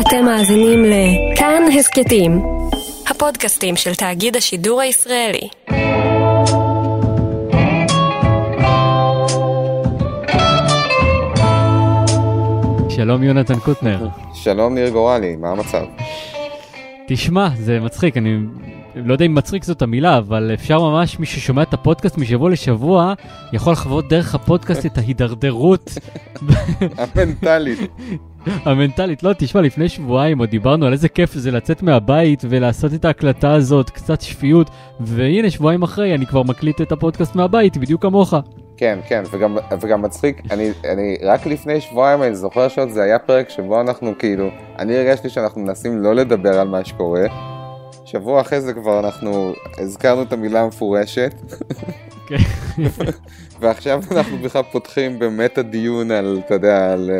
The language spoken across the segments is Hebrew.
אתם מאזינים לכאן הסכתים, הפודקאסטים של תאגיד השידור הישראלי. שלום יונתן קוטנר. שלום ניר גורלי, מה המצב? תשמע, זה מצחיק, אני לא יודע אם מצחיק זאת המילה, אבל אפשר ממש, מי ששומע את הפודקאסט משבוע לשבוע, יכול לחוות דרך הפודקאסט את ההידרדרות. המנטלית. המנטלית, לא, תשמע, לפני שבועיים עוד דיברנו על איזה כיף זה לצאת מהבית ולעשות את ההקלטה הזאת, קצת שפיות, והנה, שבועיים אחרי, אני כבר מקליט את הפודקאסט מהבית, בדיוק כמוך. כן, כן, וגם, וגם מצחיק, אני, אני רק לפני שבועיים, אני זוכר שעוד זה היה פרק שבו אנחנו כאילו, אני הרגשתי שאנחנו מנסים לא לדבר על מה שקורה. שבוע אחרי זה כבר אנחנו הזכרנו את המילה המפורשת. כן. ועכשיו אנחנו בכלל פותחים באמת הדיון על, אתה יודע, על...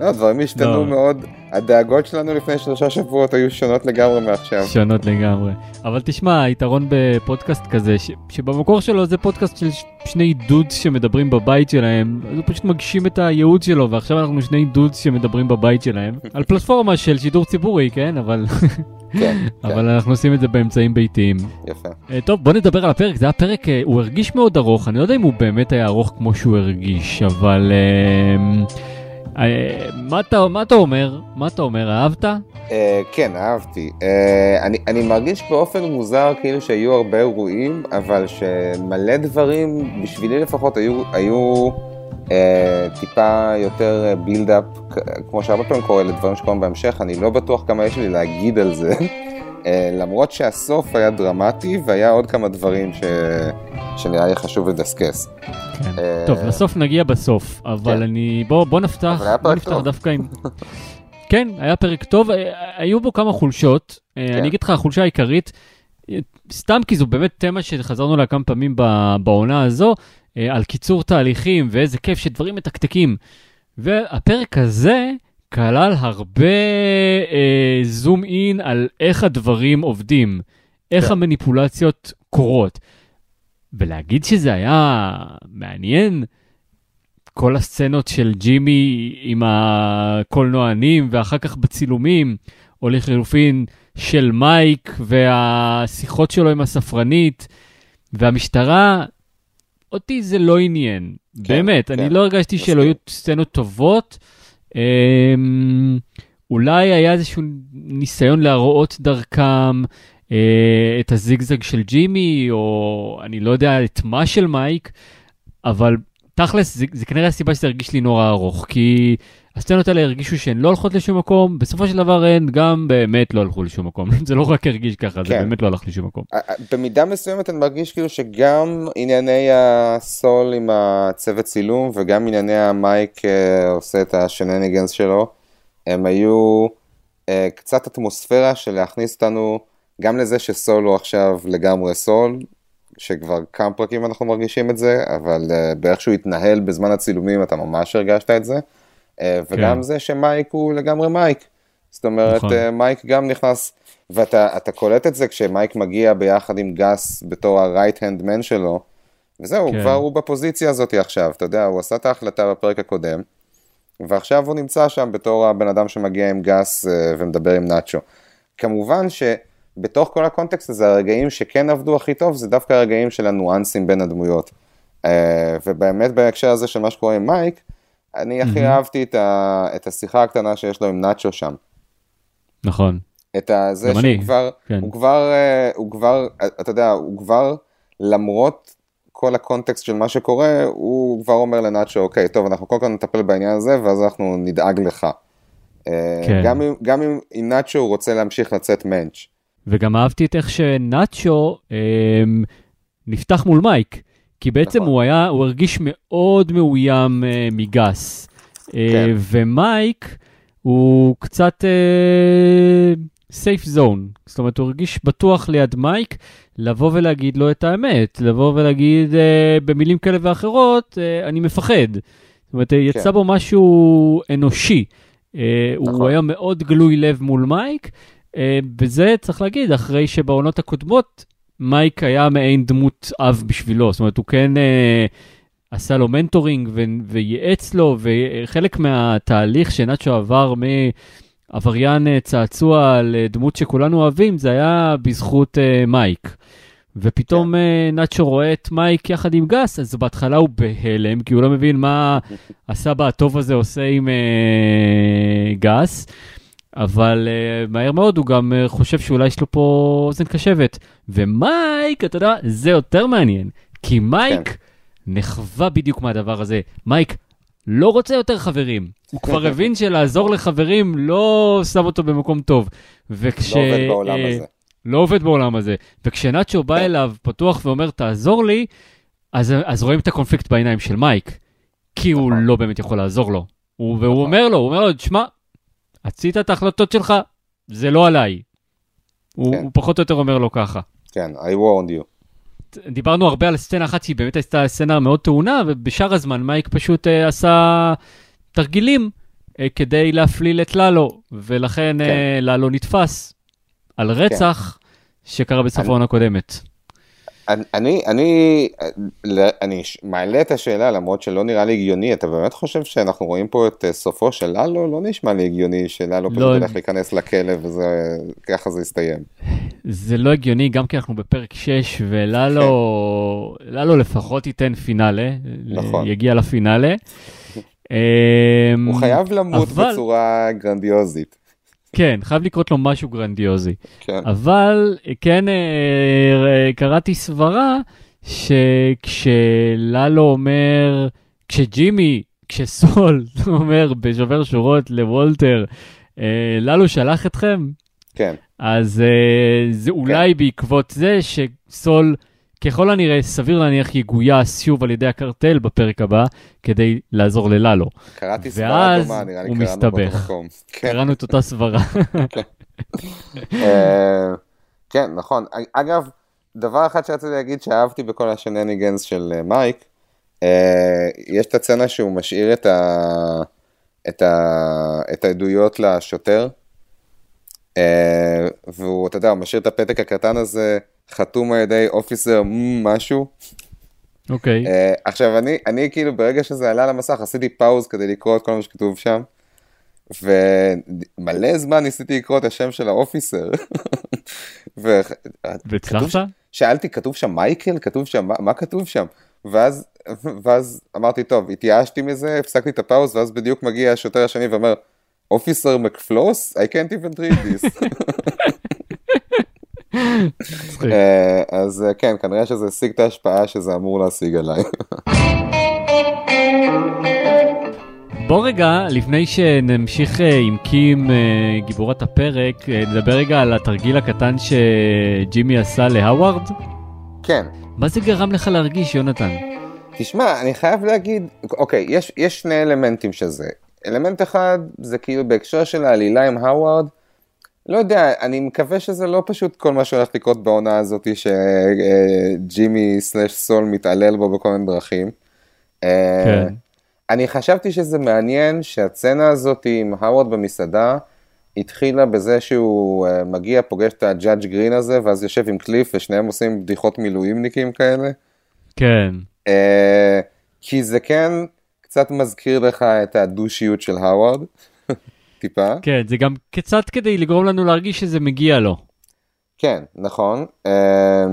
לא, דברים השתנו לא. מאוד. הדאגות שלנו לפני שלושה שבועות היו שונות לגמרי מעכשיו. שונות לגמרי. אבל תשמע, היתרון בפודקאסט כזה, ש- שבמקור שלו זה פודקאסט של ש- שני דודס שמדברים בבית שלהם, אז הוא פשוט מגשים את הייעוד שלו, ועכשיו אנחנו שני דודס שמדברים בבית שלהם, על פלטפורמה של שידור ציבורי, כן? אבל, כן, אבל אנחנו עושים את זה באמצעים ביתיים. יפה. אה, טוב, בוא נדבר על הפרק, זה היה פרק, אה, הוא הרגיש מאוד ארוך, אני לא יודע אם הוא באמת היה ארוך כמו שהוא הרגיש, אבל... אה, מה אתה, מה אתה אומר? מה אתה אומר, אהבת? Uh, כן, אהבתי. Uh, אני, מרגיש באופן מוזר כאילו שהיו הרבה אירועים, אבל שמלא דברים, בשבילי לפחות, היו, טיפה יותר בילדאפ, כמו שהרבה פעמים קורה לדברים שקורים בהמשך, אני לא בטוח כמה יש לי להגיד על זה. uh, למרות שהסוף היה דרמטי, והיה עוד כמה דברים ש... שנראה לי חשוב לדסקס. כן. אה, טוב, לסוף נגיע בסוף, אבל כן. אני... בוא, בוא נפתח, בוא נפתח. דווקא עם... כן, היה פרק טוב, אה, היו בו כמה חולשות. אה, כן. אני אגיד לך, החולשה העיקרית, אה, סתם כי זו באמת תמה שחזרנו עליה כמה פעמים בעונה הזו, אה, על קיצור תהליכים ואיזה כיף שדברים מתקתקים. והפרק הזה כלל הרבה אה, זום אין על איך הדברים עובדים, איך כן. המניפולציות קורות. ולהגיד שזה היה מעניין, כל הסצנות של ג'ימי עם הקולנוענים ואחר כך בצילומים, או לחילופין של מייק והשיחות שלו עם הספרנית והמשטרה, אותי זה לא עניין. כן, באמת, כן, אני לא הרגשתי שלא. היו סצנות טובות. אמ, אולי היה איזשהו ניסיון להראות דרכם אה, את הזיגזג של ג'ימי, או אני לא יודע את מה של מייק, אבל תכלס, זה, זה כנראה הסיבה שזה הרגיש לי נורא ארוך, כי הסצנות האלה הרגישו שהן לא הולכות לשום מקום, בסופו של דבר הן גם באמת לא הלכו לשום מקום. זה לא רק הרגיש ככה, זה כן. באמת לא הלך לשום מקום. אה, אה, במידה מסוימת אני מרגיש כאילו שגם ענייני הסול עם הצוות צילום וגם ענייני המייק אה, עושה את השנניגנס שלו, הם היו אה, קצת אטמוספירה של להכניס אותנו גם לזה שסול הוא עכשיו לגמרי סול, שכבר כמה פרקים אנחנו מרגישים את זה, אבל אה, באיך שהוא התנהל בזמן הצילומים אתה ממש הרגשת את זה, אה, וגם כן. זה שמייק הוא לגמרי מייק. זאת אומרת, נכון. אה, מייק גם נכנס, ואתה אתה קולט את זה כשמייק מגיע ביחד עם גס בתור ה-right hand man שלו, וזהו, כן. כבר הוא בפוזיציה הזאת עכשיו, אתה יודע, הוא עשה את ההחלטה בפרק הקודם, ועכשיו הוא נמצא שם בתור הבן אדם שמגיע עם גס אה, ומדבר עם נאצ'ו. כמובן שבתוך כל הקונטקסט הזה, הרגעים שכן עבדו הכי טוב, זה דווקא הרגעים של הניואנסים בין הדמויות. אה, ובאמת בהקשר הזה של מה שקורה עם מייק, אני הכי מהמם. אהבתי את, ה, את השיחה הקטנה שיש לו עם נאצ'ו שם. נכון. את ה- זה גם אני, שהוא כבר, כן. הוא כבר, אה, הוא כבר, אתה יודע, הוא כבר, למרות כל הקונטקסט של מה שקורה, הוא כבר אומר לנאצ'ו, אוקיי, טוב, אנחנו קודם כל נטפל בעניין הזה, ואז אנחנו נדאג לך. אה, כן. גם אם, גם אם נאצ'ו רוצה להמשיך לצאת מענץ'. וגם אהבתי את איך שנאצ'ו אמ, נפתח מול מייק, כי בעצם נכון. הוא היה, הוא הרגיש מאוד מאוים אה, מגס. אה, כן. ומייק הוא קצת אה, סייף זון, זאת אומרת הוא הרגיש בטוח ליד מייק לבוא ולהגיד לו את האמת, לבוא ולהגיד אה, במילים כאלה ואחרות, אה, אני מפחד. זאת אומרת, אה, יצא כן. בו משהו אנושי. אה, הוא נכון. היה מאוד גלוי לב מול מייק, אה, וזה צריך להגיד, אחרי שבעונות הקודמות מייק היה מעין דמות אב בשבילו, זאת אומרת, הוא כן אה, עשה לו mentoring ו- וייעץ לו, וחלק מהתהליך שנאצ'ו עבר עבריין אה, צעצוע על אה, דמות שכולנו אוהבים, זה היה בזכות אה, מייק. ופתאום אה, נאצ'ו רואה את מייק יחד עם גס, אז בהתחלה הוא בהלם, כי הוא לא מבין מה הסבא הטוב הזה עושה עם אה, גס. אבל uh, מהר מאוד הוא גם uh, חושב שאולי יש לו פה אוזן קשבת. ומייק, אתה יודע, זה יותר מעניין, כי מייק כן. נחווה בדיוק מהדבר הזה. מייק לא רוצה יותר חברים. הוא כבר הבין שלעזור לחברים לא שם אותו במקום טוב. וכש... לא עובד בעולם אה, הזה. לא עובד בעולם הזה. וכשנאצ'ו בא אליו פתוח ואומר, תעזור לי, אז, אז רואים את הקונפליקט בעיניים של מייק. כי הוא נכון. לא באמת יכול לעזור לו. הוא, והוא נכון. אומר לו, הוא אומר לו, תשמע, עשית את ההחלטות שלך, זה לא עליי. הוא, כן. הוא פחות או יותר אומר לו ככה. כן, I warned you. דיברנו הרבה על סצנה אחת שהיא באמת הייתה סצנה מאוד טעונה, ובשאר הזמן מייק פשוט אה, עשה תרגילים אה, כדי להפליל את ללו, ולכן כן. אה, ללו נתפס על רצח שקרה בסוף העונה הקודמת. אני, אני, אני, מעלה את השאלה למרות שלא נראה לי הגיוני, אתה באמת חושב שאנחנו רואים פה את אה, סופו של ללו? לא נשמע לי הגיוני שללו פשוט לא. הולך להיכנס לכלא וככה זה יסתיים. זה לא הגיוני, גם כי אנחנו בפרק 6, וללו ללו לפחות ייתן פינאלה, נכון. יגיע לפינאלה. אמ, הוא חייב למות בצורה גרנדיוזית. כן, חייב לקרות לו משהו גרנדיוזי. כן, אבל כן אה, קראתי סברה שכשללו אומר, כשג'ימי, כשסול אומר בשובר שורות לוולטר, אה, ללו שלח אתכם, כן, אז אה, זה אולי בעקבות זה שסול, ככל הנראה, סביר להניח יגויס שוב על ידי הקרטל בפרק הבא, כדי לעזור לללו. קראתי סברה דומה, נראה לי קראנו באותו. מקום. כן. קראנו את אותה סברה. אה, כן, נכון. אגב, דבר אחד שרציתי להגיד שאהבתי בכל השנניגנס של אה, מייק, אה, יש את הצצנה שהוא משאיר את, ה... את, ה... את העדויות לשוטר, והוא, אתה יודע, הוא משאיר את הפתק הקטן הזה חתום על ידי אופיסר משהו. אוקיי. אה, עכשיו, אני, אני כאילו ברגע שזה עלה למסך עשיתי פאוז כדי לקרוא את כל מה שכתוב שם, ומלא זמן ניסיתי לקרוא את השם של האופיסר. ו... והצלחת? ש- שאלתי, כתוב שם מייקל? כתוב שם, מה, מה כתוב שם? ואז, ואז אמרתי, טוב, התייאשתי מזה, הפסקתי את הפאוז, ואז בדיוק מגיע השוטר השני ואומר, אופיסר מקפלוס? I can't even read this. אה, אז אה, כן, כנראה שזה השיג את ההשפעה שזה אמור להשיג עליי. בוא רגע, לפני שנמשיך אה, עם קים, גיבורת הפרק, נדבר רגע על התרגיל הקטן שג'ימי עשה להווארד. כן, מה זה גרם לך להרגיש, יונתן? תשמע, אני חייב להגיד, אוקיי, יש, יש שני אלמנטים של זה. אלמנט אחד זה כאילו בהקשר של העלילה עם האווארד, לא יודע, אני מקווה שזה לא פשוט כל מה שהולך לקרות בעונה הזאת שג'ימי slash סול מתעלל בו בכל מיני דרכים. אה, כן. אני חשבתי שזה מעניין שהסצנה הזאת עם האווארד במסעדה התחילה בזה שהוא אה, מגיע, פוגש את ה judge גרין הזה, ואז יושב עם קליף ושניהם עושים בדיחות מילואימניקים כאלה. כן. אה, כי זה כן קצת מזכיר לך את הדו-שיות של האווארד, טיפה. כן, זה גם קצת כדי לגרום לנו להרגיש שזה מגיע לו. כן, נכון. אה,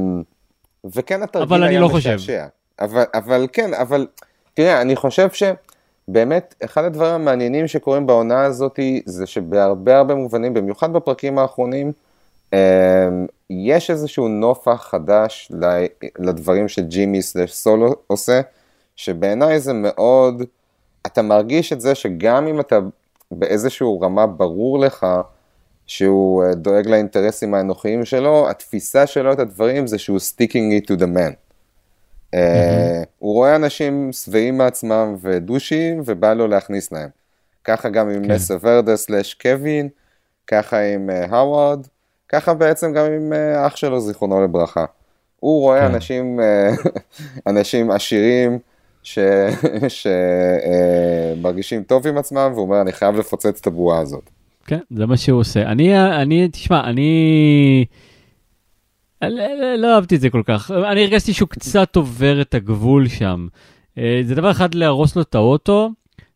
וכן התרגיל אבל אני היה לא חושב. משעשע. אבל, אבל כן, אבל תראה, אני חושב שבאמת אחד הדברים המעניינים שקורים בעונה הזאת זה שבהרבה הרבה מובנים, במיוחד בפרקים האחרונים, אה, יש איזשהו נופח חדש לדברים שג'ימי סלש סולו עושה, שבעיניי זה מאוד, אתה מרגיש את זה שגם אם אתה באיזשהו רמה ברור לך שהוא אה, דואג לאינטרסים האנוכיים שלו, התפיסה שלו את הדברים זה שהוא sticking it to the man. אה, הוא רואה אנשים שבעים מעצמם ודושים ובא לו להכניס להם. ככה גם עם כן. מסה ורדה סלאש קווין, ככה עם אה, האווארד, ככה בעצם גם עם אח שלו זיכרונו לברכה. הוא רואה כן. אנשים, אנשים עשירים שמרגישים טוב עם עצמם והוא אומר אני חייב לפוצץ את הבועה הזאת. כן, זה מה שהוא עושה. אני, אני, תשמע, אני... לא, לא, לא אהבתי את זה כל כך. אני הרגשתי שהוא קצת עובר את הגבול שם. אה, זה דבר אחד להרוס לו את האוטו,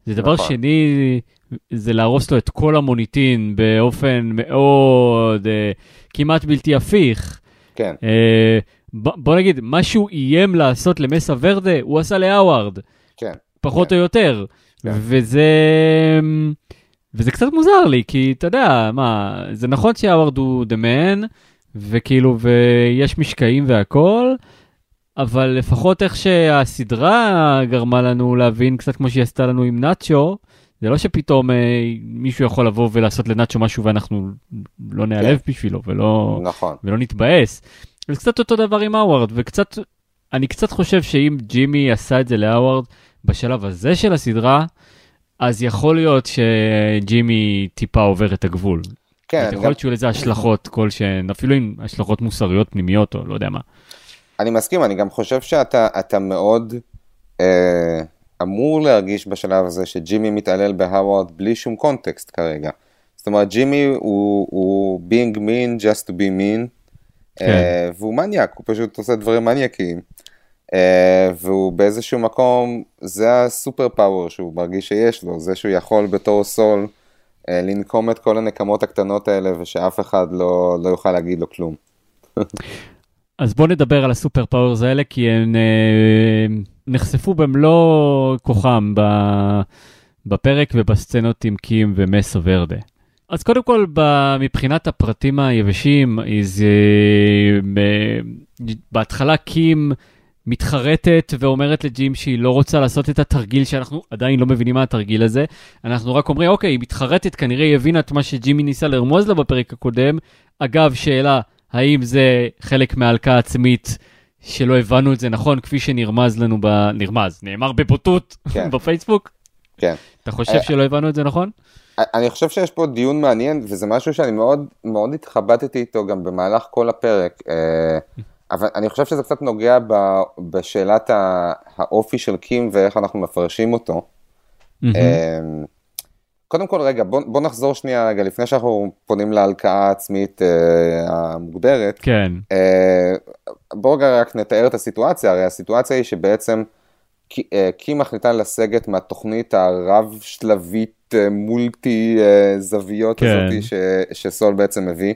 זה דבר נכון. שני, זה להרוס לו את כל המוניטין באופן מאוד אה, כמעט בלתי הפיך. כן. אה, בוא נגיד, מה שהוא איים לעשות למסה ורדה, הוא עשה להאווארד, כן. פחות כן. או יותר. כן. וזה... וזה קצת מוזר לי, כי אתה יודע, מה, זה נכון שהאווארד הוא the man, וכאילו, ויש משקעים והכל, אבל לפחות איך שהסדרה גרמה לנו להבין קצת כמו שהיא עשתה לנו עם נאצ'ו, זה לא שפתאום אה, מישהו יכול לבוא ולעשות לנאצ'ו משהו ואנחנו לא נעלב בשבילו ולא, נכון. ולא נתבאס. זה קצת אותו דבר עם האווארד, וקצת, אני קצת חושב שאם ג'ימי עשה את זה להאווארד בשלב הזה של הסדרה, אז יכול להיות שג'ימי טיפה עובר את הגבול. כן, יכול גם, להיות שיהיו לזה השלכות כלשהן, אפילו עם השלכות מוסריות פנימיות או לא יודע מה. אני מסכים, אני גם חושב שאתה אתה מאוד אה, אמור להרגיש בשלב הזה שג'ימי מתעלל בהאווארד בלי שום קונטקסט כרגע. זאת אומרת, ג'ימי הוא, הוא being mean just to be mean, כן. אה, והוא מניאק, הוא פשוט עושה דברים מניאקים. אה, והוא באיזשהו מקום, זה הסופר פאוור שהוא מרגיש שיש לו, זה שהוא יכול בתור סול אה, לנקום את כל הנקמות הקטנות האלה ושאף אחד לא, לא יוכל להגיד לו כלום. אז בוא נדבר על ה super powers האלה, כי הם אה, נחשפו במלוא כוחם ב, בפרק ובסצנות עם קים ומסה ורדה. אז קודם כל, מבחינת הפרטים היבשים, אז אה, בהתחלה קים מתחרטת ואומרת לג'ימי שהיא לא רוצה לעשות את התרגיל שאנחנו עדיין לא מבינים מה התרגיל הזה. אנחנו רק אומרים, אוקיי, היא מתחרטת, כנראה היא הבינה את מה שג'ימי ניסה לרמוז לה בפרק הקודם. אגב, שאלה, האם זה חלק מההלקאה העצמית שלא הבנו את זה נכון, כפי שנרמז לנו ב... נרמז, נאמר בבוטות כן. בפייסבוק? כן. אתה חושב אה, שלא הבנו את זה נכון? אני חושב שיש פה דיון מעניין, וזה משהו שאני מאוד מאוד התחבטתי איתו גם במהלך כל הפרק, אה, אבל אני חושב שזה קצת נוגע ב- בשאלת האופי של קים ואיך אנחנו מפרשים אותו. אה, קודם כל, רגע, בוא, בוא נחזור שנייה רגע, לפני שאנחנו פונים להלקאה העצמית אה, המוגדרת. כן, אה, בואו רגע רק נתאר את הסיטואציה, הרי הסיטואציה היא שבעצם קים מחליטה לסגת מהתוכנית הרב-שלבית אה, מולטי אה, זוויות כן. הזאת ש, שסול בעצם מביא,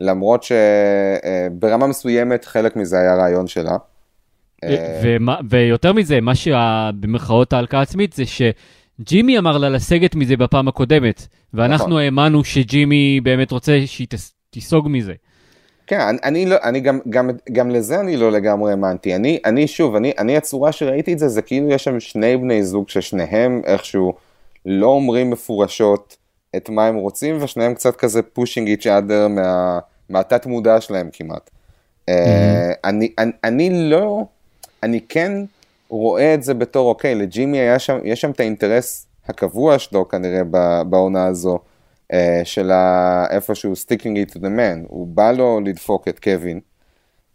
למרות שברמה מסוימת חלק מזה היה רעיון שלה. אה, ומה- ויותר מזה, מה שבמרכאות ההלקאה העצמית זה שג'ימי אמר לה לסגת מזה בפעם הקודמת, ואנחנו נכון. האמנו שג'ימי באמת רוצה שהיא תיסוג מזה. כן, אני, אני, לא, אני גם, גם, גם לזה אני לא לגמרי האמנתי. אני, אני שוב, אני, אני הצורה שראיתי את זה, זה כאילו יש שם שני בני זוג ששניהם איכשהו לא אומרים מפורשות את מה הם רוצים, ושניהם קצת כזה pushing each other מה, מהתת מודע שלהם כמעט. Mm-hmm. אני, אני, אני לא, אני כן רואה את זה בתור, אוקיי, לג'ימי היה שם, יש שם את האינטרס הקבוע שלו כנראה בעונה הזו. אה, של ה- איפשהו sticking it to the man, הוא בא לו לדפוק את קווין,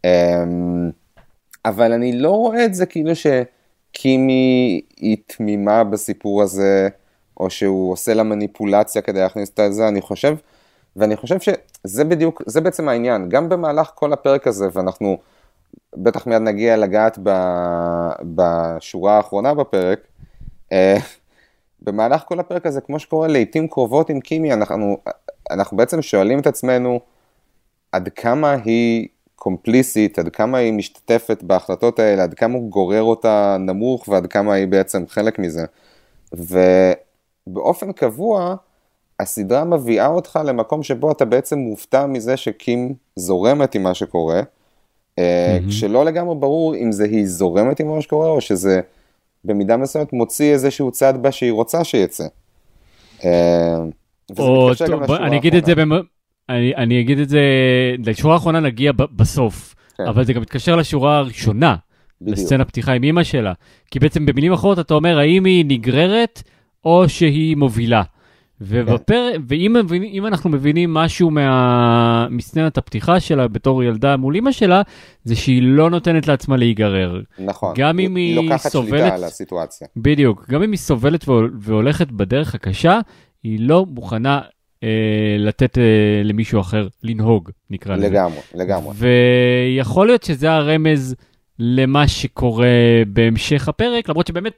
אמ, אבל אני לא רואה את זה כאילו שקימי היא תמימה בסיפור הזה, או שהוא עושה לה מניפולציה כדי להכניס את זה, אני חושב, ואני חושב שזה בדיוק, זה בעצם העניין, גם במהלך כל הפרק הזה, ואנחנו בטח מיד נגיע לגעת ב- בשורה האחרונה בפרק, אה, במהלך כל הפרק הזה, כמו שקורה לעיתים קרובות עם קימי, אנחנו, אנחנו בעצם שואלים את עצמנו עד כמה היא קומפליסית, עד כמה היא משתתפת בהחלטות האלה, עד כמה הוא גורר אותה נמוך ועד כמה היא בעצם חלק מזה. ובאופן קבוע, הסדרה מביאה אותך למקום שבו אתה בעצם מופתע מזה שקים זורמת עם מה שקורה, mm-hmm. כשלא לגמרי ברור אם זה היא זורמת עם מה שקורה או שזה במידה מסוימת מוציא איזשהו צד בה שהיא רוצה שיצא. אה, או, טוב, בוא, אני אגיד את זה. במ... אני, אני אגיד את זה, לשורה האחרונה נגיע ב- בסוף, כן. אבל זה גם מתקשר לשורה הראשונה, בדיוק. לסצנה פתיחה עם אמא שלה. כי בעצם במילים אחרות אתה אומר, האם היא נגררת או שהיא מובילה. ובפר... ואם אם אנחנו מבינים משהו מה... מסצנת הפתיחה שלה בתור ילדה מול אמא שלה, זה שהיא לא נותנת לעצמה להיגרר. נכון. גם אם היא לוקחת סובלת- שליטה על הסיטואציה. בדיוק, גם אם היא סובלת והול- והולכת בדרך הקשה, היא לא מוכנה אה, לתת אה, למישהו אחר לנהוג, נקרא לזה. לגמרי, לגמרי. ויכול להיות שזה הרמז למה שקורה בהמשך הפרק, למרות שבאמת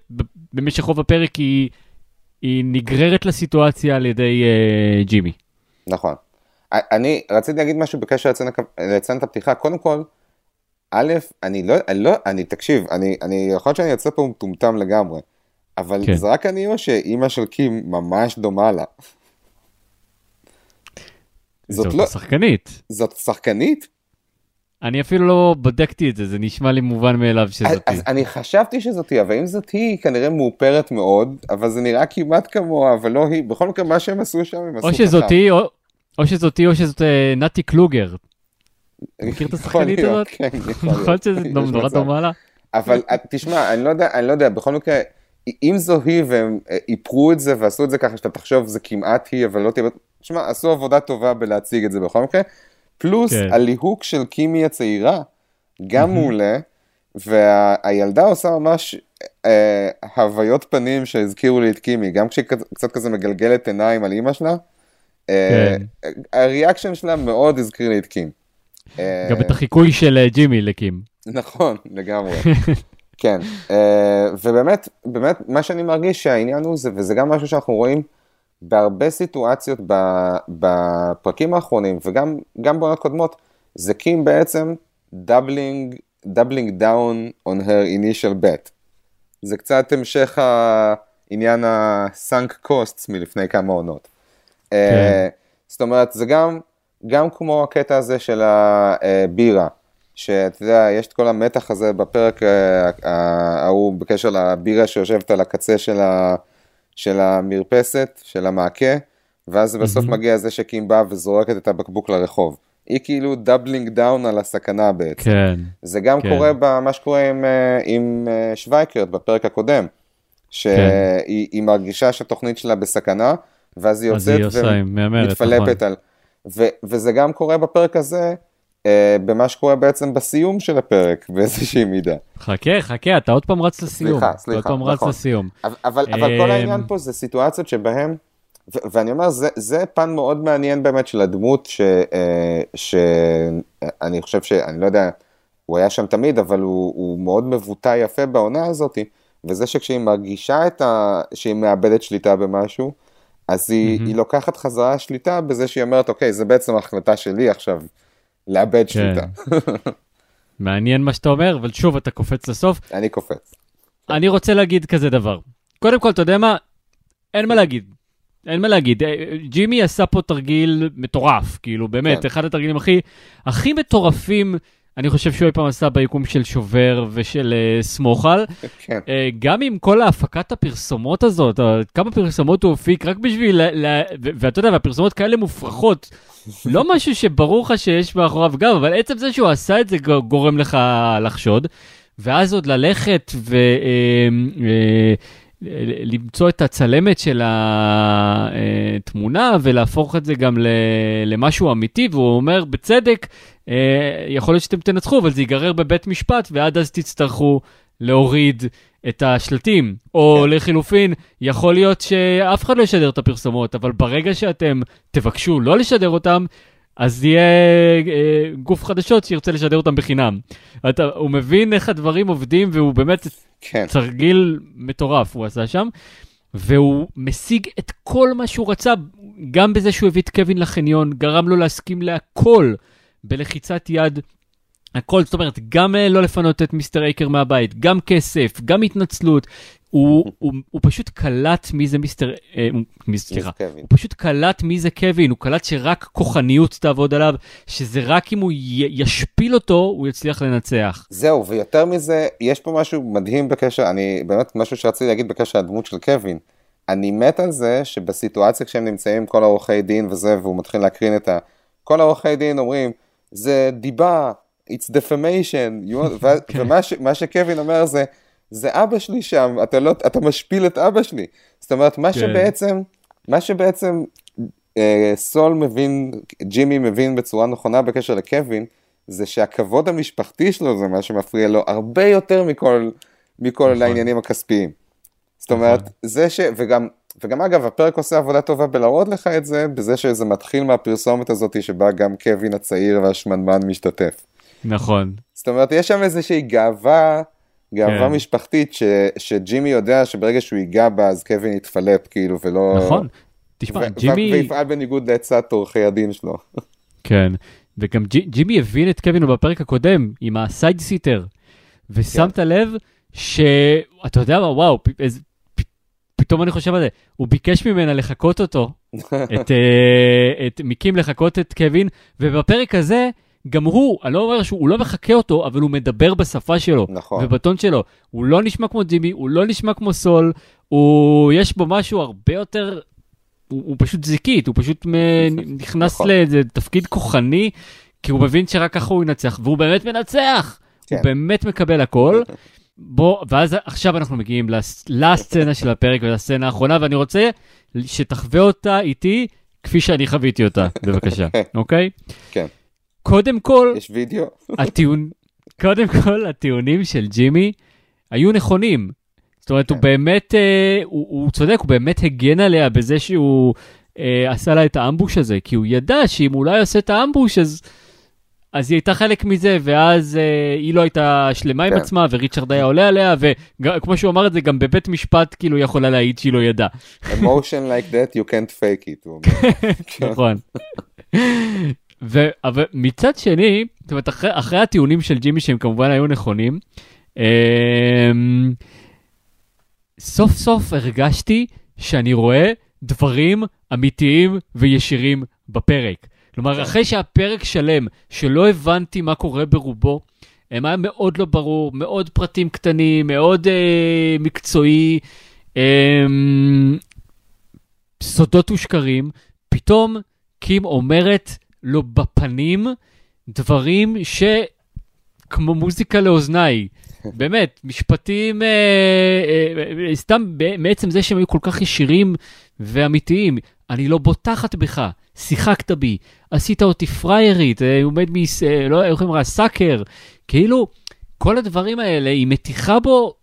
במשך רוב הפרק היא, היא נגררת לסיטואציה על ידי uh, ג'ימי. נכון. אני רציתי להגיד משהו בקשר לציין את הפתיחה, קודם כל, א', אני לא, אני לא, אני, תקשיב, אני, אני, יכול להיות שאני יוצא פה מטומטם לגמרי, אבל כן. זה רק אני או שאימא של קים ממש דומה לה. זאת, זאת לא... שחקנית. זאת שחקנית? אני אפילו לא בדקתי את זה, זה נשמע לי מובן מאליו שזאתי. אז, אז אני חשבתי שזאתי, אבל אם זאת היא, כנראה מאופרת מאוד, אבל זה נראה כמעט כמוה, אבל לא היא. בכל מקרה, מה שהם עשו שם, הם עשו ככה. או שזאתי, או, או שזאתי, או שזאת אה, נתי קלוגר. מכיר את השחקנית הזאת? כן, נכון שזה נורא דומה לה? אבל תשמע, אני לא יודע, אני לא יודע, בכל מקרה, אם זו היא והם אה, איפרו את זה ועשו את זה ככה שאתה תחשוב זה כמעט היא, אבל לא תהיה... תשמע, עשו עבודה טובה בלהציג את זה בכל מקרה. פלוס כן. הליהוק של קימי הצעירה, גם מעולה, והילדה עושה ממש אה, הוויות פנים שהזכירו לי את קימי, גם כשהיא קצת כזה מגלגלת עיניים על אימא שלה, אה, כן. ה reaction שלה מאוד הזכיר לי את קים. אה, גם את החיקוי של אה, ג'ימי לקים. נכון, לגמרי. כן, אה, ובאמת, באמת, מה שאני מרגיש שהעניין הוא זה, וזה גם משהו שאנחנו רואים בהרבה סיטואציות בפרקים האחרונים, וגם בעונות קודמות, זה קים בעצם doubling, doubling down on her initial bet. זה קצת המשך העניין ה-sunk costs מלפני כמה עונות. כן. אה, זאת אומרת, זה גם, גם כמו הקטע הזה של הבירה. שאתה יודע, יש את כל המתח הזה בפרק אה, ההוא בקשר לבירה שיושבת על הקצה של, ה, של המרפסת, של המעקה, ואז בסוף mm-hmm. מגיע זה שקים באה וזורקת את הבקבוק לרחוב. היא כאילו doubling down על הסכנה בעצם. כן. זה גם כן. קורה במה שקורה עם, אה, עם אה, שווייקרט בפרק הקודם, שהיא כן. מרגישה שהתוכנית שלה בסכנה, ואז היא יוצאת ומתפלפת נכון. על... ו, וזה גם קורה בפרק הזה, במה שקורה בעצם בסיום של הפרק באיזושהי מידה. חכה, חכה, אתה עוד פעם רץ לסיום. סליחה, סליחה, אתה עוד פעם נכון. רץ לסיום. אבל, אבל, כל העניין פה זה סיטואציות שבהן, ו- ואני אומר, זה, זה פן מאוד מעניין באמת של הדמות, שאני אה, חושב שאני לא יודע, הוא היה שם תמיד, אבל הוא, הוא מאוד מבוטא יפה בעונה הזאת, וזה שכשהיא מרגישה את ה... שהיא מאבדת שליטה במשהו, אז היא, mm-hmm. היא לוקחת חזרה שליטה בזה שהיא אומרת, אוקיי, זה בעצם החלטה שלי עכשיו. לאבד כן. שליטה. מעניין מה שאתה אומר, אבל שוב אתה קופץ לסוף. אני קופץ. אני רוצה להגיד כזה דבר. קודם כל, אתה יודע מה? אין מה להגיד. אין מה להגיד. אה, ג'ימי עשה פה תרגיל מטורף, כאילו, באמת, כן. אחד התרגילים הכי, הכי מטורפים אני חושב שהוא אי פעם עשה ביקום של שובר ושל uh, סמוכל. כן. uh, גם עם כל ההפקת הפרסומות הזאת, uh, כמה פרסומות הוא הפיק רק בשביל, ואתה יודע, והפרסומות כאלה מופרכות, לא משהו שברור לך שיש מאחוריו גם, אבל עצם זה שהוא עשה את זה גורם לך לחשוד, ואז עוד ללכת ו... Uh, uh, למצוא את הצלמת של התמונה ולהפוך את זה גם למשהו אמיתי, והוא אומר, בצדק, אה, יכול להיות שאתם תנצחו, אבל זה ייגרר בבית משפט, ועד אז תצטרכו להוריד את השלטים. או כן. לחילופין, יכול להיות שאף אחד לא ישדר את הפרסומות, אבל ברגע שאתם תבקשו לא לשדר אותם, אז יהיה אה, גוף חדשות שירצה לשדר אותם בחינם. אתה, הוא מבין איך הדברים עובדים, והוא באמת כן. תרגיל מטורף הוא עשה שם, והוא משיג את כל מה שהוא רצה, גם בזה שהוא הביא את קווין לחניון, גרם לו להסכים להכל בלחיצת יד. הכל, זאת אומרת, גם אה, לא לפנות את מיסטר אייקר מהבית, גם כסף, גם התנצלות, הוא, הוא, הוא פשוט קלט מי זה מיסטר, אה, מי, סליחה, הוא פשוט קלט מי זה קווין, הוא קלט שרק כוחניות תעבוד עליו, שזה רק אם הוא י, ישפיל אותו, הוא יצליח לנצח. זהו, ויותר מזה, יש פה משהו מדהים בקשר, אני, באמת משהו שרציתי להגיד בקשר לדמות של קווין. אני מת על זה שבסיטואציה כשהם נמצאים עם כל העורכי דין וזה, והוא מתחיל להקרין את ה... כל העורכי דין אומרים, זה דיבה, it's defamation, want... כן. ומה שקווין אומר זה, זה אבא שלי שם, אתה, לא, אתה משפיל את אבא שלי. זאת אומרת, מה כן. שבעצם, מה שבעצם אה, סול מבין, ג'ימי מבין בצורה נכונה בקשר לקווין, זה שהכבוד המשפחתי שלו זה מה שמפריע לו הרבה יותר מכל, מכל נכון. העניינים הכספיים. זאת אומרת, נכון. זה ש... וגם, וגם אגב, הפרק עושה עבודה טובה בלהראות לך את זה, בזה שזה מתחיל מהפרסומת הזאת שבה גם קווין הצעיר והשמנמן משתתף. נכון. זאת אומרת, יש שם איזושהי גאווה גאווה כן. משפחתית ש, שג'ימי יודע שברגע שהוא ייגע בה אז קווין יתפלפ כאילו ולא... נכון. תשמע, ו- ג'ימי... ויפעל בניגוד לעצת עורכי הדין שלו. כן, וגם ג'י, ג'ימי הבין את קווין בפרק הקודם עם הסייד סיטר, ושמת כן. לב שאתה יודע מה, וואו, איזה, פתאום אני חושב על זה, הוא ביקש ממנה לחקות אותו, את, אה, את מיקים לחקות את קווין, ובפרק הזה, גם הוא, אני לא אומר שהוא לא מחקה אותו, אבל הוא מדבר בשפה שלו, נכון. ובטון שלו. הוא לא נשמע כמו ג'ימי, הוא לא נשמע כמו סול, הוא, יש בו משהו הרבה יותר, הוא, הוא פשוט זיקית, הוא פשוט מ- נכנס נכון. לאיזה תפקיד כוחני, כי הוא מבין שרק ככה הוא ינצח, והוא באמת מנצח! כן. הוא באמת מקבל הכל. בוא, ואז עכשיו אנחנו מגיעים לס- לסצנה של הפרק ולסצנה האחרונה, ואני רוצה שתחווה אותה איתי כפי שאני חוויתי אותה, בבקשה, אוקיי? כן. קודם כל, יש וידאו? הטיעון, קודם כל, הטיעונים של ג'ימי היו נכונים. זאת אומרת, הוא כן. באמת, אה, הוא, הוא צודק, הוא באמת הגן עליה בזה שהוא אה, עשה לה את האמבוש הזה, כי הוא ידע שאם הוא לא היה עושה את האמבוש, אז, אז היא הייתה חלק מזה, ואז אה, היא לא הייתה שלמה עם כן. עצמה, וריצ'רד היה עולה עליה, וכמו שהוא אמר את זה, גם בבית משפט, כאילו, היא יכולה להעיד שהיא לא ידעה. emotion like that you can't fake it. הוא אומר. נכון. ו- אבל מצד שני, זאת אומרת, אחרי, אחרי הטיעונים של ג'ימי שהם כמובן היו נכונים, אמ, סוף סוף הרגשתי שאני רואה דברים אמיתיים וישירים בפרק. כלומר, אחרי שהפרק שלם, שלא הבנתי מה קורה ברובו, הם היה מאוד לא ברור, מאוד פרטים קטנים, מאוד אה, מקצועי, אה, סודות ושקרים, פתאום קים אומרת לו בפנים דברים שכמו מוזיקה לאוזניי. באמת, משפטים, אה, אה, אה, סתם ב- מעצם זה שהם היו כל כך ישירים ואמיתיים. אני לא בוטחת בך, שיחקת בי, עשית אותי פריירית, אה, עומד מ... אה, לא, איך אומרים לך, סאקר. כאילו, כל הדברים האלה, היא מתיחה בו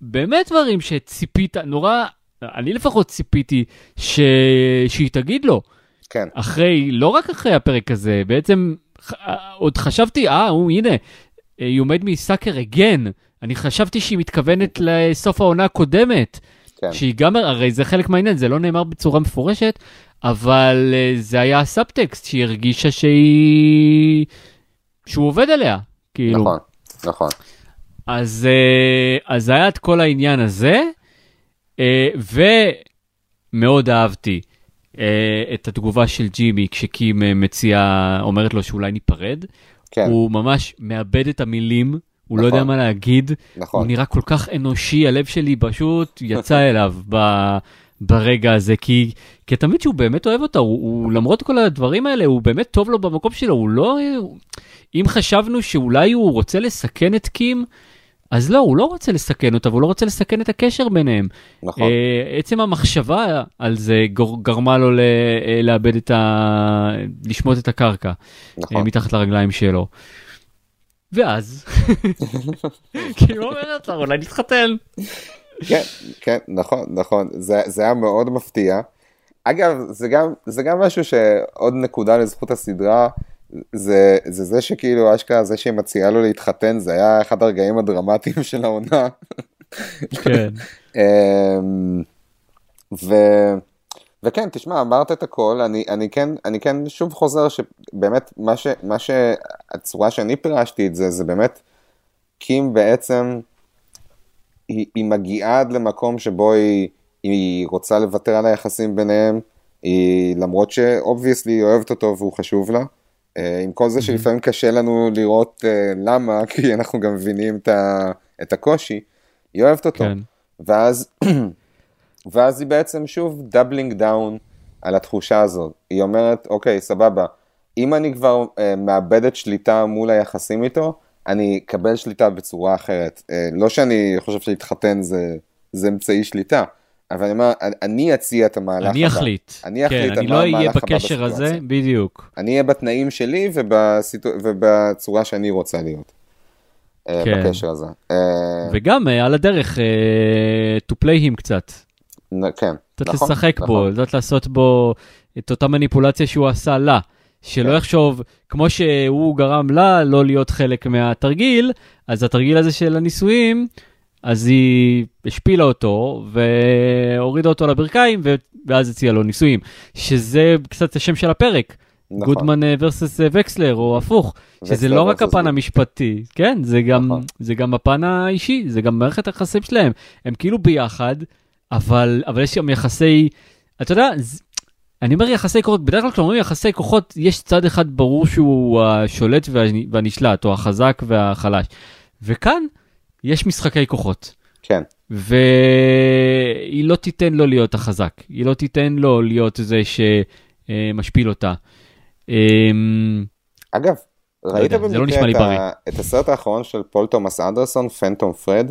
באמת דברים שציפית, נורא, אני לפחות ציפיתי ש... שהיא תגיד לו. כן. אחרי, לא רק אחרי הפרק הזה, בעצם ח- עוד חשבתי, אה, הוא, הנה, היא עומד מסאקר הגן. אני חשבתי שהיא מתכוונת לסוף העונה הקודמת. כן. שהיא גם, הרי זה חלק מהעניין, זה לא נאמר בצורה מפורשת, אבל אה, זה היה הסאבטקסט, שהיא הרגישה שהיא... שהוא עובד עליה. כאילו. נכון, נכון. אז, אה, אז היה את כל העניין הזה, אה, ומאוד אהבתי אה, את התגובה של ג'ימי כשקים אה, מציעה, אומרת לו שאולי ניפרד. כן, הוא ממש מאבד את המילים, הוא לא יודע נכון. מה להגיד, הוא נכון. נראה כל כך אנושי, הלב שלי פשוט יצא אליו ב, ברגע הזה, כי, כי אתה מבין שהוא באמת אוהב אותה, הוא, הוא למרות כל הדברים האלה, הוא באמת טוב לו במקום שלו, הוא לא... הוא, אם חשבנו שאולי הוא רוצה לסכן את קים, אז לא, הוא לא רוצה לסכן אותה, והוא לא רוצה לסכן את הקשר ביניהם. נכון. אה, עצם המחשבה על זה גור, גרמה לו ל, אה, לאבד את ה... לשמוט את הקרקע נכון. מתחת לרגליים שלו. ואז, כי הוא אומר לך, אולי נתחתן. כן, כן, נכון, נכון. זה, זה היה מאוד מפתיע. אגב, זה גם, זה גם משהו שעוד נקודה לזכות הסדרה, זה, זה זה שכאילו אשכרה זה שהיא מציעה לו להתחתן, זה היה אחד הרגעים הדרמטיים של העונה. כן, אמ, ו... וכן, תשמע, אמרת את הכל, אני, אני, כן, אני כן שוב חוזר שבאמת מה, ש, מה שהצורה שאני פירשתי את זה, זה באמת, קים בעצם, היא, היא מגיעה עד למקום שבו היא, היא רוצה לוותר על היחסים ביניהם, היא, למרות שאובייסלי היא אוהבת אותו והוא חשוב לה, אה, עם כל זה שלפעמים קשה לנו לראות אה, למה, כי אנחנו גם מבינים את, ה, את הקושי, היא אוהבת אותו. כן. ואז, ואז היא בעצם שוב doubling down על התחושה הזאת. היא אומרת, אוקיי, סבבה, אם אני כבר אה, מאבדת שליטה מול היחסים איתו, אני אקבל שליטה בצורה אחרת. אה, לא שאני חושב שלהתחתן זה, זה אמצעי שליטה, אבל אני אומר, אני- אציע את המהלך אני הבא. אחליט. אני אחליט כן, אני לא אהיה בקשר הזה. בדיוק. אני אהיה בתנאים שלי ובסיטו... ובצורה שאני רוצה להיות. אה, כן. בקשר הזה. אה, וגם אה, על הדרך, to play him קצת. כן, קצת נכון, לשחק בו, נכון. לדעת לעשות בו את אותה מניפולציה שהוא עשה לה. שלא כן. יחשוב, כמו שהוא גרם לה לא להיות חלק מהתרגיל, אז התרגיל הזה של הנישואים, אז היא השפילה אותו והורידה אותו לברכיים, ואז הציעה לו נישואים. שזה קצת השם של הפרק, נכון. גודמן versus וקסלר, או הפוך. שזה לא רק הפן. המשפטי, כן, זה גם, נכון. זה גם הפן האישי, זה גם מערכת היחסים שלהם. הם כאילו ביחד, אבל, אבל יש שם יחסי, אתה יודע, אני אומר יחסי כוחות, בדרך כלל כשאומרים יחסי כוחות, יש צד אחד ברור שהוא השולט והנ- והנשלט, או החזק והחלש. וכאן יש משחקי כוחות. כן, והיא לא תיתן לו להיות החזק, היא לא תיתן לו להיות זה שמשפיל אותה. אמ, אגב, ראית יודע, זה לא במקרה לי את. ה... את הסרט האחרון של פול תומאס אנדרסון, Phantom Thread?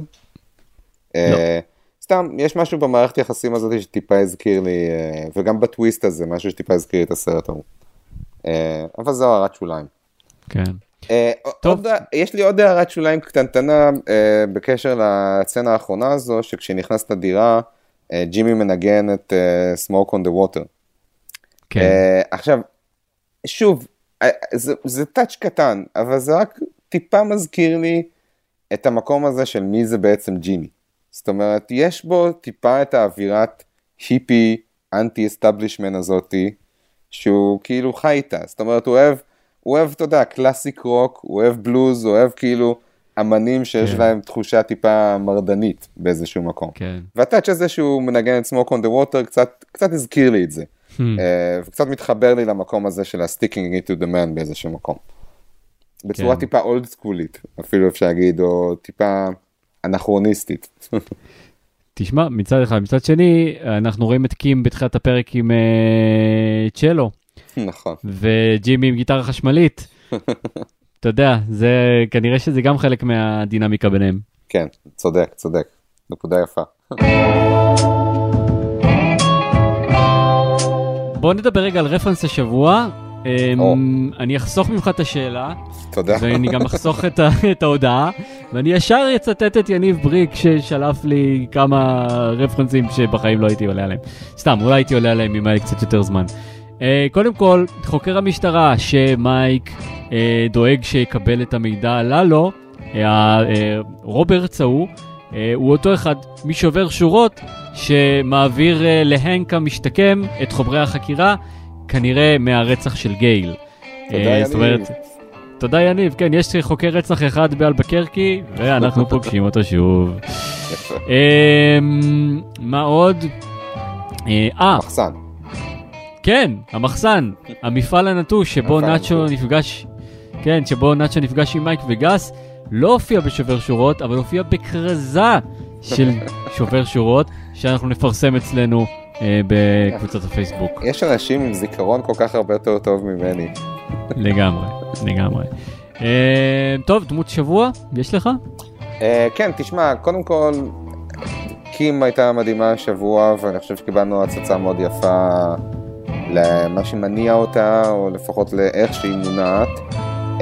אה, סתם, יש משהו במערכת יחסים הזאת שטיפה הזכיר לי, אה, וגם בטוויסט הזה, משהו שטיפה הזכיר לי את הסרט ההוא. אה, אבל זו הערת שוליים. כן. אה, טוב. עוד, יש לי עוד הערת שוליים קטנטנה בקשר לסצנה האחרונה הזו, שכשהיא נכנסת לדירה, ג'ימי מנגן את Smoke on the Water. כן. עכשיו, שוב, זה, זה טאץ' קטן, אבל זה רק טיפה מזכיר לי את המקום הזה של מי זה בעצם ג'ימי. זאת אומרת, יש בו טיפה את האווירת היפי, anti establishment הזאתי, שהוא כאילו חי איתה. זאת אומרת, הוא אוהב, הוא אוהב, אתה יודע, classic rock, הוא אוהב בלוז, הוא אוהב כאילו אמנים שיש כן. להם תחושה טיפה מרדנית באיזשהו מקום. כן. והטאץ' הזה שהוא מנגן את on the Water קצת, קצת הזכיר לי את זה. Hmm. אה, וקצת מתחבר לי למקום הזה של ה-sticking it to the man באיזשהו מקום. בצורה כן. טיפה אולד סקולית, אפילו אפשר להגיד, או טיפה אנכרוניסטית. תשמע, מצד אחד, מצד שני, אנחנו רואים את קים בתחילת הפרק עם אה, צ'לו, נכון. וג'ימי עם גיטרה חשמלית. אתה יודע, זה כנראה שזה גם חלק מהדינמיקה ביניהם. כן, צודק, צודק. נקודה יפה. בוא נדבר רגע על רפרנס השבוע. אמ. אני אחסוך ממך את השאלה, תודה. ואני גם אחסוך את, ההודעה, ואני ישר אצטט את יניב בריק ששלף לי כמה רפרנסים שבחיים לא הייתי עולה עליהם. סתם, אולי הייתי עולה עליהם אם היה לי קצת יותר זמן. Uh, קודם כל, חוקר המשטרה שמייק uh, דואג שיקבל את המידע הללו, uh, רוברטס ההוא, הוא אותו אחד משובר שורות שמעביר להנק המשתקם את חומרי החקירה, כנראה מהרצח של גייל. תודה, אה, זאת אומרת, יניב. תודה יניב, כן, יש חוקר רצח אחד באלבקרקי, ואנחנו פוגשים אותו שוב. יפה. אמ, מה עוד? אה, אה, מחסן. כן, המחסן, המפעל הנטוש שבו נאצ'ו. נפגש, כן, שבו נאצ'ו נפגש עם מייק וגס, לא הופיע בשובר שורות, אבל הופיע בכרזה של שובר שורות, שאנחנו נפרסם אצלנו בקבוצת הפייסבוק. יש אנשים עם זיכרון כל כך הרבה יותר טוב ממני. לגמרי, לגמרי. אה, טוב, דמות שבוע, יש לך? אה, כן, תשמע, קודם כל, קים הייתה מדהימה השבוע, ואני חושב שקיבלנו הצצה מאוד יפה למה שמניע אותה, או לפחות לאיך שהיא מונעת.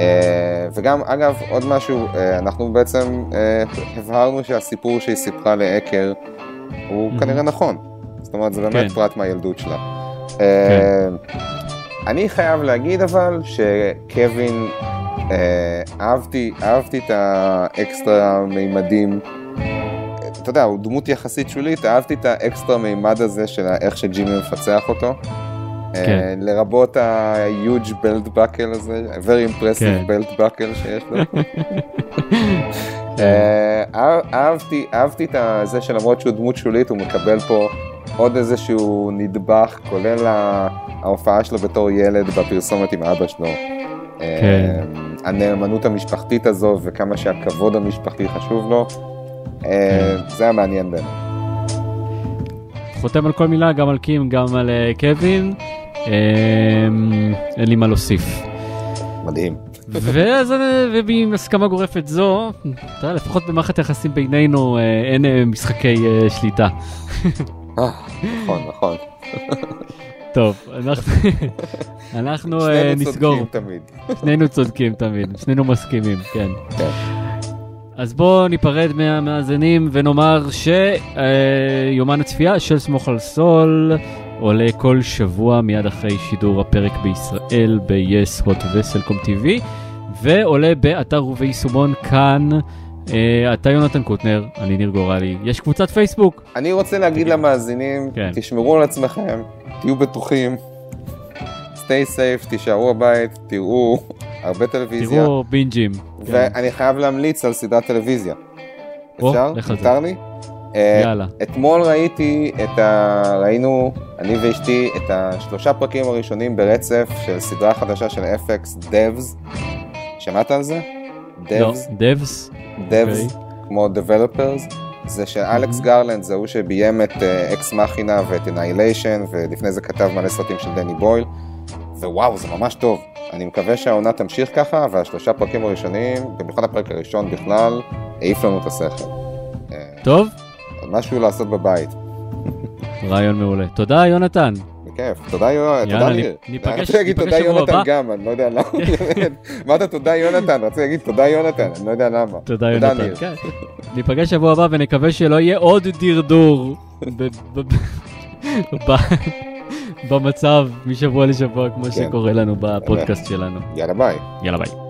אה, וגם, אגב, עוד משהו, אה, אנחנו בעצם אה, הבהרנו שהסיפור שהיא סיפרה לאקר הוא. כנראה נכון. זאת אומרת, זה כן. באמת פרט מהילדות שלה. אה, אני חייב להגיד אבל שקווין, אה, אהבתי, אהבתי את האקסטרה מימדים. אתה יודע, הוא דמות יחסית שולית, אהבתי את האקסטרה מימד הזה של איך שג'ימי מפצח אותו. אה, כן. לרבות ה-huge belt buckle הזה, very impressive כן. belt buckle שיש לו. אה, אהב- אהבתי, אהבתי את זה שלמרות שהוא דמות שולית, הוא מקבל פה עוד איזשהו נדבך, כולל ההופעה שלו בתור ילד בפרסומת עם אבא שלו. כן. אה, הנאמנות המשפחתית הזו וכמה שהכבוד המשפחתי חשוב לו, אה, כן. זה היה מעניין בעיניי. חותם על כל מילה, גם על קים, גם על אה, קווין. אמ, אין לי מה להוסיף. מדהים. ואז אני- ועם הסכמה גורפת זו, אתה יודע, לפחות במערכת היחסים בינינו אין משחקי שליטה. אה, נכון, נכון. טוב, אנחנו, אנחנו אה, שנינו נסגור. צודקים תמיד. שנינו צודקים תמיד, שנינו מסכימים, כן. כן. אז בואו ניפרד מהמאזינים ונאמר שיומן הצפייה של סמוך על סול עולה כל שבוע מיד אחרי שידור הפרק בישראל ב-yes, hot וסלקום TV, ועולה באתר וביישומון כאן. אה, אתה יונתן קוטנר, אני ניר גורלי, יש קבוצת פייסבוק. אני רוצה להגיד למאזינים, כן. תשמרו על עצמכם, תהיו בטוחים, stay safe, תישארו בבית, תראו הרבה טלוויזיה, תראו בינג'ים. כן. ואני חייב להמליץ על סדרת טלוויזיה. אפשר? מותר לי? אה, יאללה. אתמול ראיתי את ה... ראינו, אני ואשתי, את השלושה פרקים הראשונים ברצף של סדרה חדשה של FX, Devs. שמעת על זה? לא, Devs, Devs. Devs, כמו Developers. זה של אלכס גרלנד, זה הוא שביים את Ex Machina ואת Annihilation, ולפני זה כתב מלא סרטים של דני בויל. ווואו, זה ממש טוב. אני מקווה שהעונה תמשיך ככה, והשלושה פרקים הראשונים, במיוחד הפרק הראשון בכלל, העיף לנו את השכל. אה, טוב, משהו לעשות בבית. רעיון מעולה. תודה, יונתן. בכיף. תודה יונתן, רציתי להגיד תודה יונתן. גם, אני לא יודע למה. אמרת תודה יונתן, רציתי להגיד תודה יונתן, אני לא יודע למה. תודה, יונתן. כן. ניפגש שבוע הבא ונקווה שלא יהיה עוד דרדור במצב משבוע לשבוע, כמו כן. שקורה לנו בפודקאסט שלנו. יאללה ביי. יאללה ביי.